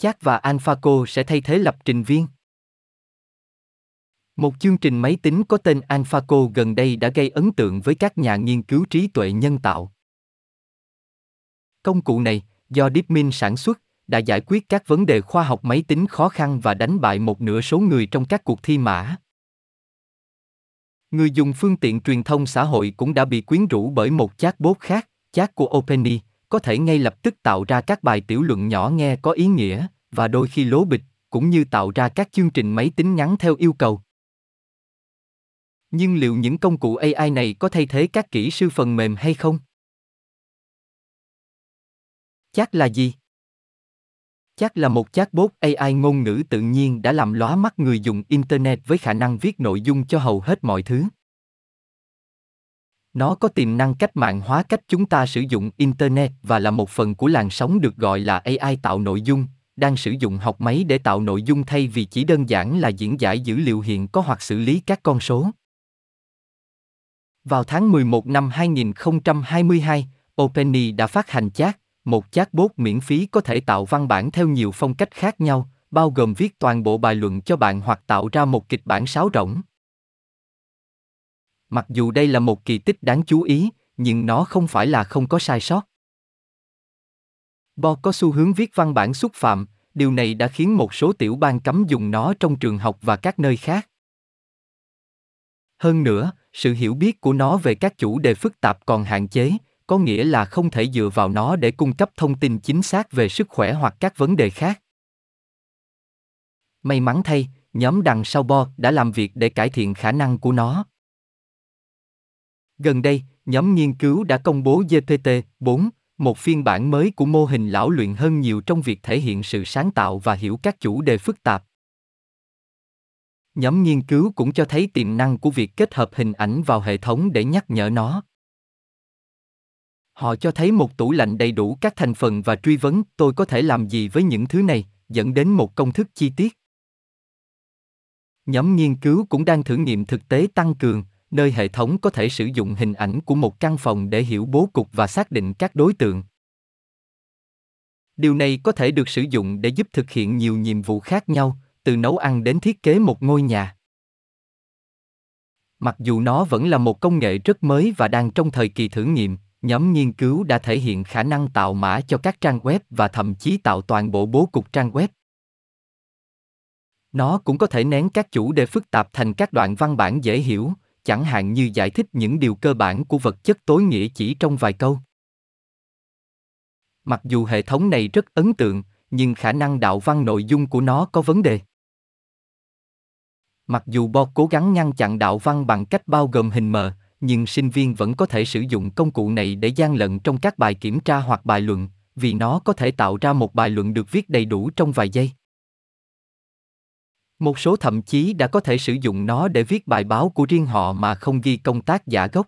Chat và AlphaGo sẽ thay thế lập trình viên. Một chương trình máy tính có tên AlphaGo gần đây đã gây ấn tượng với các nhà nghiên cứu trí tuệ nhân tạo. Công cụ này, do DeepMind sản xuất, đã giải quyết các vấn đề khoa học máy tính khó khăn và đánh bại một nửa số người trong các cuộc thi mã. Người dùng phương tiện truyền thông xã hội cũng đã bị quyến rũ bởi một chatbot khác, chat của OpenAI, có thể ngay lập tức tạo ra các bài tiểu luận nhỏ nghe có ý nghĩa và đôi khi lố bịch, cũng như tạo ra các chương trình máy tính ngắn theo yêu cầu. Nhưng liệu những công cụ AI này có thay thế các kỹ sư phần mềm hay không? Chắc là gì? Chắc là một chatbot AI ngôn ngữ tự nhiên đã làm lóa mắt người dùng Internet với khả năng viết nội dung cho hầu hết mọi thứ. Nó có tiềm năng cách mạng hóa cách chúng ta sử dụng Internet và là một phần của làn sóng được gọi là AI tạo nội dung, đang sử dụng học máy để tạo nội dung thay vì chỉ đơn giản là diễn giải dữ liệu hiện có hoặc xử lý các con số. Vào tháng 11 năm 2022, OpenAI đã phát hành chat, một chatbot miễn phí có thể tạo văn bản theo nhiều phong cách khác nhau, bao gồm viết toàn bộ bài luận cho bạn hoặc tạo ra một kịch bản sáo rỗng. Mặc dù đây là một kỳ tích đáng chú ý, nhưng nó không phải là không có sai sót. Bo có xu hướng viết văn bản xúc phạm, điều này đã khiến một số tiểu bang cấm dùng nó trong trường học và các nơi khác. Hơn nữa, sự hiểu biết của nó về các chủ đề phức tạp còn hạn chế, có nghĩa là không thể dựa vào nó để cung cấp thông tin chính xác về sức khỏe hoặc các vấn đề khác. May mắn thay, nhóm đằng sau Bo đã làm việc để cải thiện khả năng của nó. Gần đây, nhóm nghiên cứu đã công bố GPT-4, một phiên bản mới của mô hình lão luyện hơn nhiều trong việc thể hiện sự sáng tạo và hiểu các chủ đề phức tạp. Nhóm nghiên cứu cũng cho thấy tiềm năng của việc kết hợp hình ảnh vào hệ thống để nhắc nhở nó. Họ cho thấy một tủ lạnh đầy đủ các thành phần và truy vấn tôi có thể làm gì với những thứ này, dẫn đến một công thức chi tiết. Nhóm nghiên cứu cũng đang thử nghiệm thực tế tăng cường, nơi hệ thống có thể sử dụng hình ảnh của một căn phòng để hiểu bố cục và xác định các đối tượng. Điều này có thể được sử dụng để giúp thực hiện nhiều nhiệm vụ khác nhau, từ nấu ăn đến thiết kế một ngôi nhà. Mặc dù nó vẫn là một công nghệ rất mới và đang trong thời kỳ thử nghiệm, nhóm nghiên cứu đã thể hiện khả năng tạo mã cho các trang web và thậm chí tạo toàn bộ bố cục trang web. Nó cũng có thể nén các chủ đề phức tạp thành các đoạn văn bản dễ hiểu, chẳng hạn như giải thích những điều cơ bản của vật chất tối nghĩa chỉ trong vài câu. Mặc dù hệ thống này rất ấn tượng, nhưng khả năng đạo văn nội dung của nó có vấn đề. Mặc dù Bo cố gắng ngăn chặn đạo văn bằng cách bao gồm hình mờ, nhưng sinh viên vẫn có thể sử dụng công cụ này để gian lận trong các bài kiểm tra hoặc bài luận, vì nó có thể tạo ra một bài luận được viết đầy đủ trong vài giây. Một số thậm chí đã có thể sử dụng nó để viết bài báo của riêng họ mà không ghi công tác giả gốc.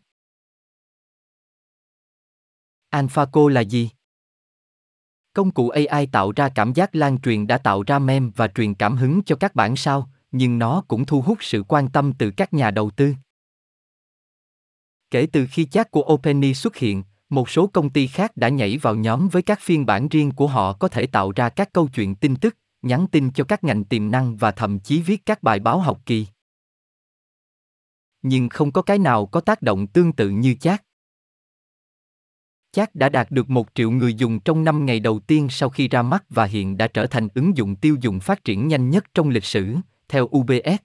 AlphaGo là gì? Công cụ AI tạo ra cảm giác lan truyền đã tạo ra meme và truyền cảm hứng cho các bản sao, nhưng nó cũng thu hút sự quan tâm từ các nhà đầu tư. Kể từ khi chat của OpenAI xuất hiện, một số công ty khác đã nhảy vào nhóm với các phiên bản riêng của họ có thể tạo ra các câu chuyện tin tức, nhắn tin cho các ngành tiềm năng và thậm chí viết các bài báo học kỳ. Nhưng không có cái nào có tác động tương tự như chat. Chat đã đạt được một triệu người dùng trong 5 ngày đầu tiên sau khi ra mắt và hiện đã trở thành ứng dụng tiêu dùng phát triển nhanh nhất trong lịch sử, theo UBS.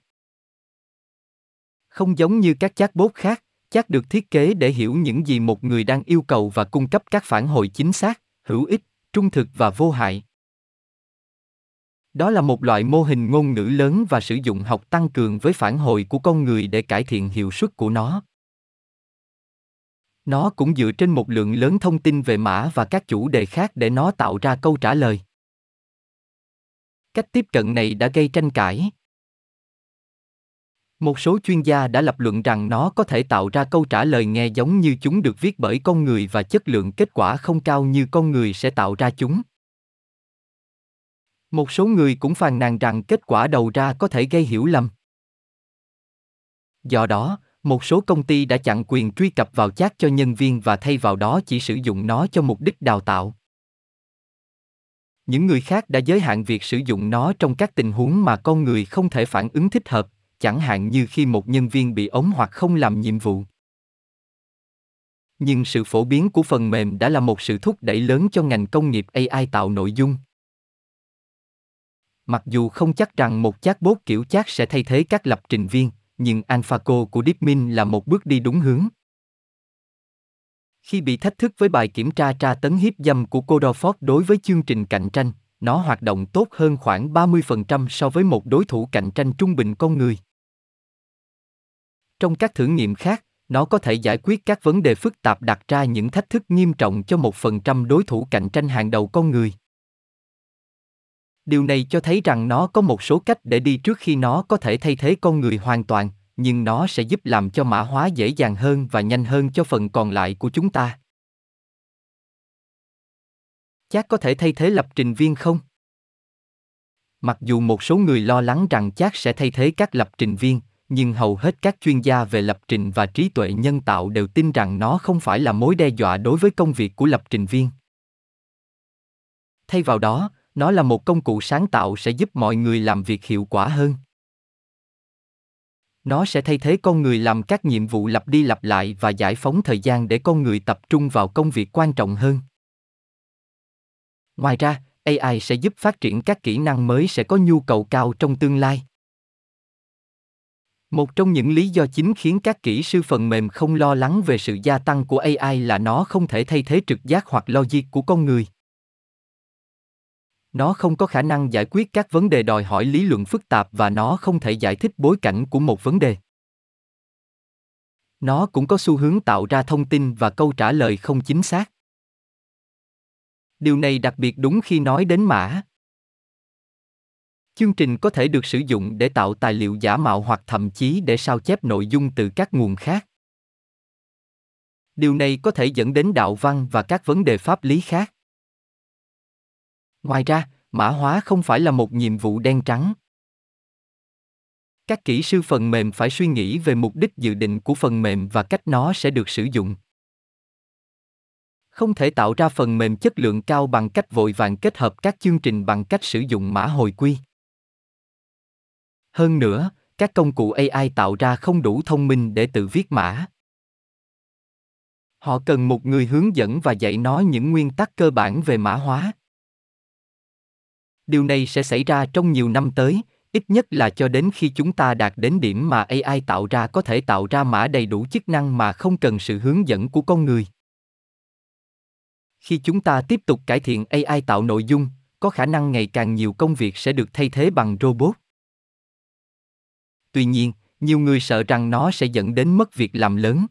Không giống như các chatbot khác, chat được thiết kế để hiểu những gì một người đang yêu cầu và cung cấp các phản hồi chính xác, hữu ích, trung thực và vô hại. Đó là một loại mô hình ngôn ngữ lớn và sử dụng học tăng cường với phản hồi của con người để cải thiện hiệu suất của nó. Nó cũng dựa trên một lượng lớn thông tin về mã và các chủ đề khác để nó tạo ra câu trả lời. Cách tiếp cận này đã gây tranh cãi. Một số chuyên gia đã lập luận rằng nó có thể tạo ra câu trả lời nghe giống như chúng được viết bởi con người và chất lượng kết quả không cao như con người sẽ tạo ra chúng. Một số người cũng phàn nàn rằng kết quả đầu ra có thể gây hiểu lầm. Do đó, một số công ty đã chặn quyền truy cập vào chat cho nhân viên và thay vào đó chỉ sử dụng nó cho mục đích đào tạo. những người khác đã giới hạn việc sử dụng nó trong các tình huống mà con người không thể phản ứng thích hợp chẳng hạn như khi một nhân viên bị ốm hoặc không làm nhiệm vụ nhưng sự phổ biến của phần mềm đã là một sự thúc đẩy lớn cho ngành công nghiệp ai tạo nội dung mặc dù không chắc rằng một chatbot kiểu chat sẽ thay thế các lập trình viên nhưng AlphaGo của DeepMind là một bước đi đúng hướng. Khi bị thách thức với bài kiểm tra tra tấn hiếp dâm của Codorford đối với chương trình cạnh tranh, nó hoạt động tốt hơn khoảng 30% so với một đối thủ cạnh tranh trung bình con người. Trong các thử nghiệm khác, nó có thể giải quyết các vấn đề phức tạp đặt ra những thách thức nghiêm trọng cho một phần trăm đối thủ cạnh tranh hàng đầu con người. Điều này cho thấy rằng nó có một số cách để đi trước khi nó có thể thay thế con người hoàn toàn, nhưng nó sẽ giúp làm cho mã hóa dễ dàng hơn và nhanh hơn cho phần còn lại của chúng ta. Chat có thể thay thế lập trình viên không? Mặc dù một số người lo lắng rằng chat sẽ thay thế các lập trình viên, nhưng hầu hết các chuyên gia về lập trình và trí tuệ nhân tạo đều tin rằng nó không phải là mối đe dọa đối với công việc của lập trình viên. Thay vào đó, nó là một công cụ sáng tạo sẽ giúp mọi người làm việc hiệu quả hơn. Nó sẽ thay thế con người làm các nhiệm vụ lặp đi lặp lại và giải phóng thời gian để con người tập trung vào công việc quan trọng hơn. Ngoài ra ai sẽ giúp phát triển các kỹ năng mới sẽ có nhu cầu cao trong tương lai. Một trong những lý do chính khiến các kỹ sư phần mềm không lo lắng về sự gia tăng của ai là nó không thể thay thế trực giác hoặc logic của con người nó không có khả năng giải quyết các vấn đề đòi hỏi lý luận phức tạp và nó không thể giải thích bối cảnh của một vấn đề. Nó cũng có xu hướng tạo ra thông tin và câu trả lời không chính xác. Điều này đặc biệt đúng khi nói đến mã. Chương trình có thể được sử dụng để tạo tài liệu giả mạo hoặc thậm chí để sao chép nội dung từ các nguồn khác. Điều này có thể dẫn đến đạo văn và các vấn đề pháp lý khác. Ngoài ra, mã hóa không phải là một nhiệm vụ đen trắng. Các kỹ sư phần mềm phải suy nghĩ về mục đích dự định của phần mềm và cách nó sẽ được sử dụng. Không thể tạo ra phần mềm chất lượng cao bằng cách vội vàng kết hợp các chương trình bằng cách sử dụng mã hồi quy. Hơn nữa, các công cụ AI tạo ra không đủ thông minh để tự viết mã. Họ cần một người hướng dẫn và dạy nó những nguyên tắc cơ bản về mã hóa. Điều này sẽ xảy ra trong nhiều năm tới, ít nhất là cho đến khi chúng ta đạt đến điểm mà AI tạo ra có thể tạo ra mã đầy đủ chức năng mà không cần sự hướng dẫn của con người. Khi chúng ta tiếp tục cải thiện AI tạo nội dung, có khả năng ngày càng nhiều công việc sẽ được thay thế bằng robot. Tuy nhiên, nhiều người sợ rằng nó sẽ dẫn đến mất việc làm lớn.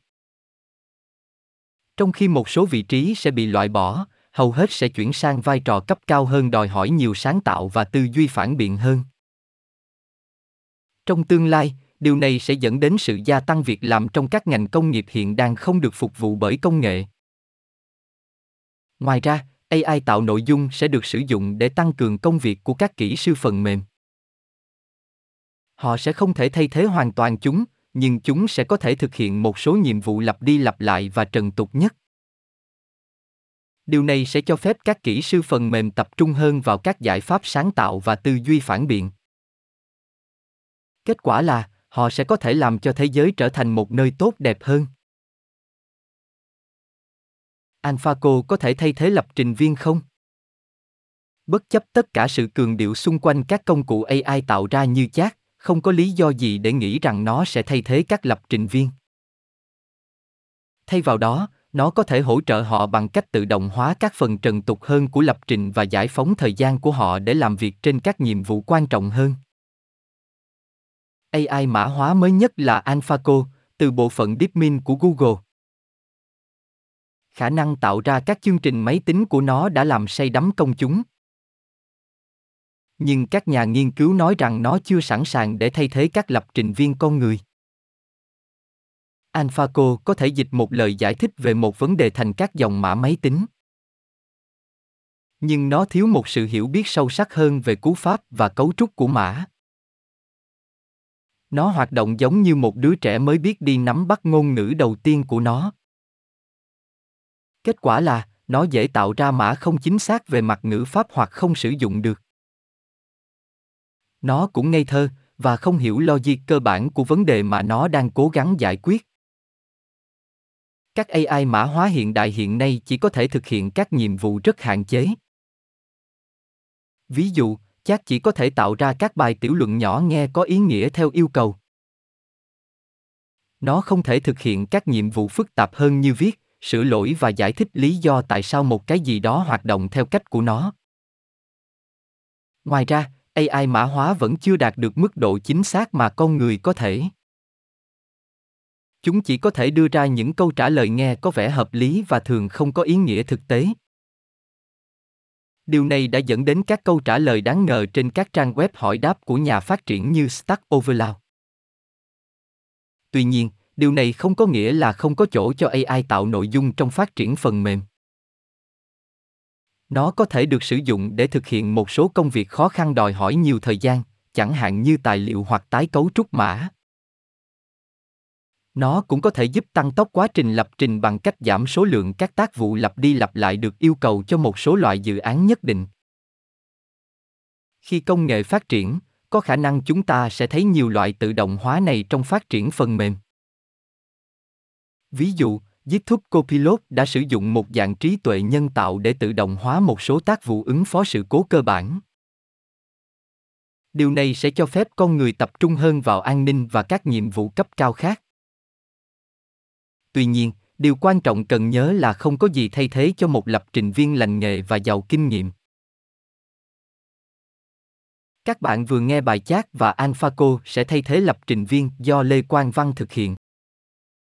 Trong khi một số vị trí sẽ bị loại bỏ, hầu hết sẽ chuyển sang vai trò cấp cao hơn đòi hỏi nhiều sáng tạo và tư duy phản biện hơn. Trong tương lai, điều này sẽ dẫn đến sự gia tăng việc làm trong các ngành công nghiệp hiện đang không được phục vụ bởi công nghệ. Ngoài ra ai tạo nội dung sẽ được sử dụng để tăng cường công việc của các kỹ sư phần mềm. Họ sẽ không thể thay thế hoàn toàn chúng, nhưng chúng sẽ có thể thực hiện một số nhiệm vụ lặp đi lặp lại và trần tục nhất điều này sẽ cho phép các kỹ sư phần mềm tập trung hơn vào các giải pháp sáng tạo và tư duy phản biện kết quả là họ sẽ có thể làm cho thế giới trở thành một nơi tốt đẹp hơn AlphaGo có thể thay thế lập trình viên không? Bất chấp tất cả sự cường điệu xung quanh các công cụ AI tạo ra như chat, không có lý do gì để nghĩ rằng nó sẽ thay thế các lập trình viên. Thay vào đó, nó có thể hỗ trợ họ bằng cách tự động hóa các phần trần tục hơn của lập trình và giải phóng thời gian của họ để làm việc trên các nhiệm vụ quan trọng hơn. AI mã hóa mới nhất là AlphaGo, từ bộ phận DeepMind của Google. Khả năng tạo ra các chương trình máy tính của nó đã làm say đắm công chúng. Nhưng các nhà nghiên cứu nói rằng nó chưa sẵn sàng để thay thế các lập trình viên con người. AlphaGo có thể dịch một lời giải thích về một vấn đề thành các dòng mã máy tính. Nhưng nó thiếu một sự hiểu biết sâu sắc hơn về cú pháp và cấu trúc của mã. Nó hoạt động giống như một đứa trẻ mới biết đi nắm bắt ngôn ngữ đầu tiên của nó. Kết quả là, nó dễ tạo ra mã không chính xác về mặt ngữ pháp hoặc không sử dụng được. Nó cũng ngây thơ và không hiểu logic cơ bản của vấn đề mà nó đang cố gắng giải quyết. Các AI mã hóa hiện đại hiện nay chỉ có thể thực hiện các nhiệm vụ rất hạn chế. Ví dụ, chat chỉ có thể tạo ra các bài tiểu luận nhỏ nghe có ý nghĩa theo yêu cầu. Nó không thể thực hiện các nhiệm vụ phức tạp hơn như viết, sửa lỗi và giải thích lý do tại sao một cái gì đó hoạt động theo cách của nó. Ngoài ra, AI mã hóa vẫn chưa đạt được mức độ chính xác mà con người có thể. Chúng chỉ có thể đưa ra những câu trả lời nghe có vẻ hợp lý và thường không có ý nghĩa thực tế. Điều này đã dẫn đến các câu trả lời đáng ngờ trên các trang web hỏi đáp của nhà phát triển như Stack Overflow. Tuy nhiên, điều này không có nghĩa là không có chỗ cho AI tạo nội dung trong phát triển phần mềm. Nó có thể được sử dụng để thực hiện một số công việc khó khăn đòi hỏi nhiều thời gian, chẳng hạn như tài liệu hoặc tái cấu trúc mã. Nó cũng có thể giúp tăng tốc quá trình lập trình bằng cách giảm số lượng các tác vụ lặp đi lặp lại được yêu cầu cho một số loại dự án nhất định. Khi công nghệ phát triển, có khả năng chúng ta sẽ thấy nhiều loại tự động hóa này trong phát triển phần mềm. Ví dụ, GitHub Copilot đã sử dụng một dạng trí tuệ nhân tạo để tự động hóa một số tác vụ ứng phó sự cố cơ bản. Điều này sẽ cho phép con người tập trung hơn vào an ninh và các nhiệm vụ cấp cao khác. Tuy nhiên, điều quan trọng cần nhớ là không có gì thay thế cho một lập trình viên lành nghề và giàu kinh nghiệm. Các bạn vừa nghe bài chat và AlphaCo sẽ thay thế lập trình viên do Lê Quang Văn thực hiện.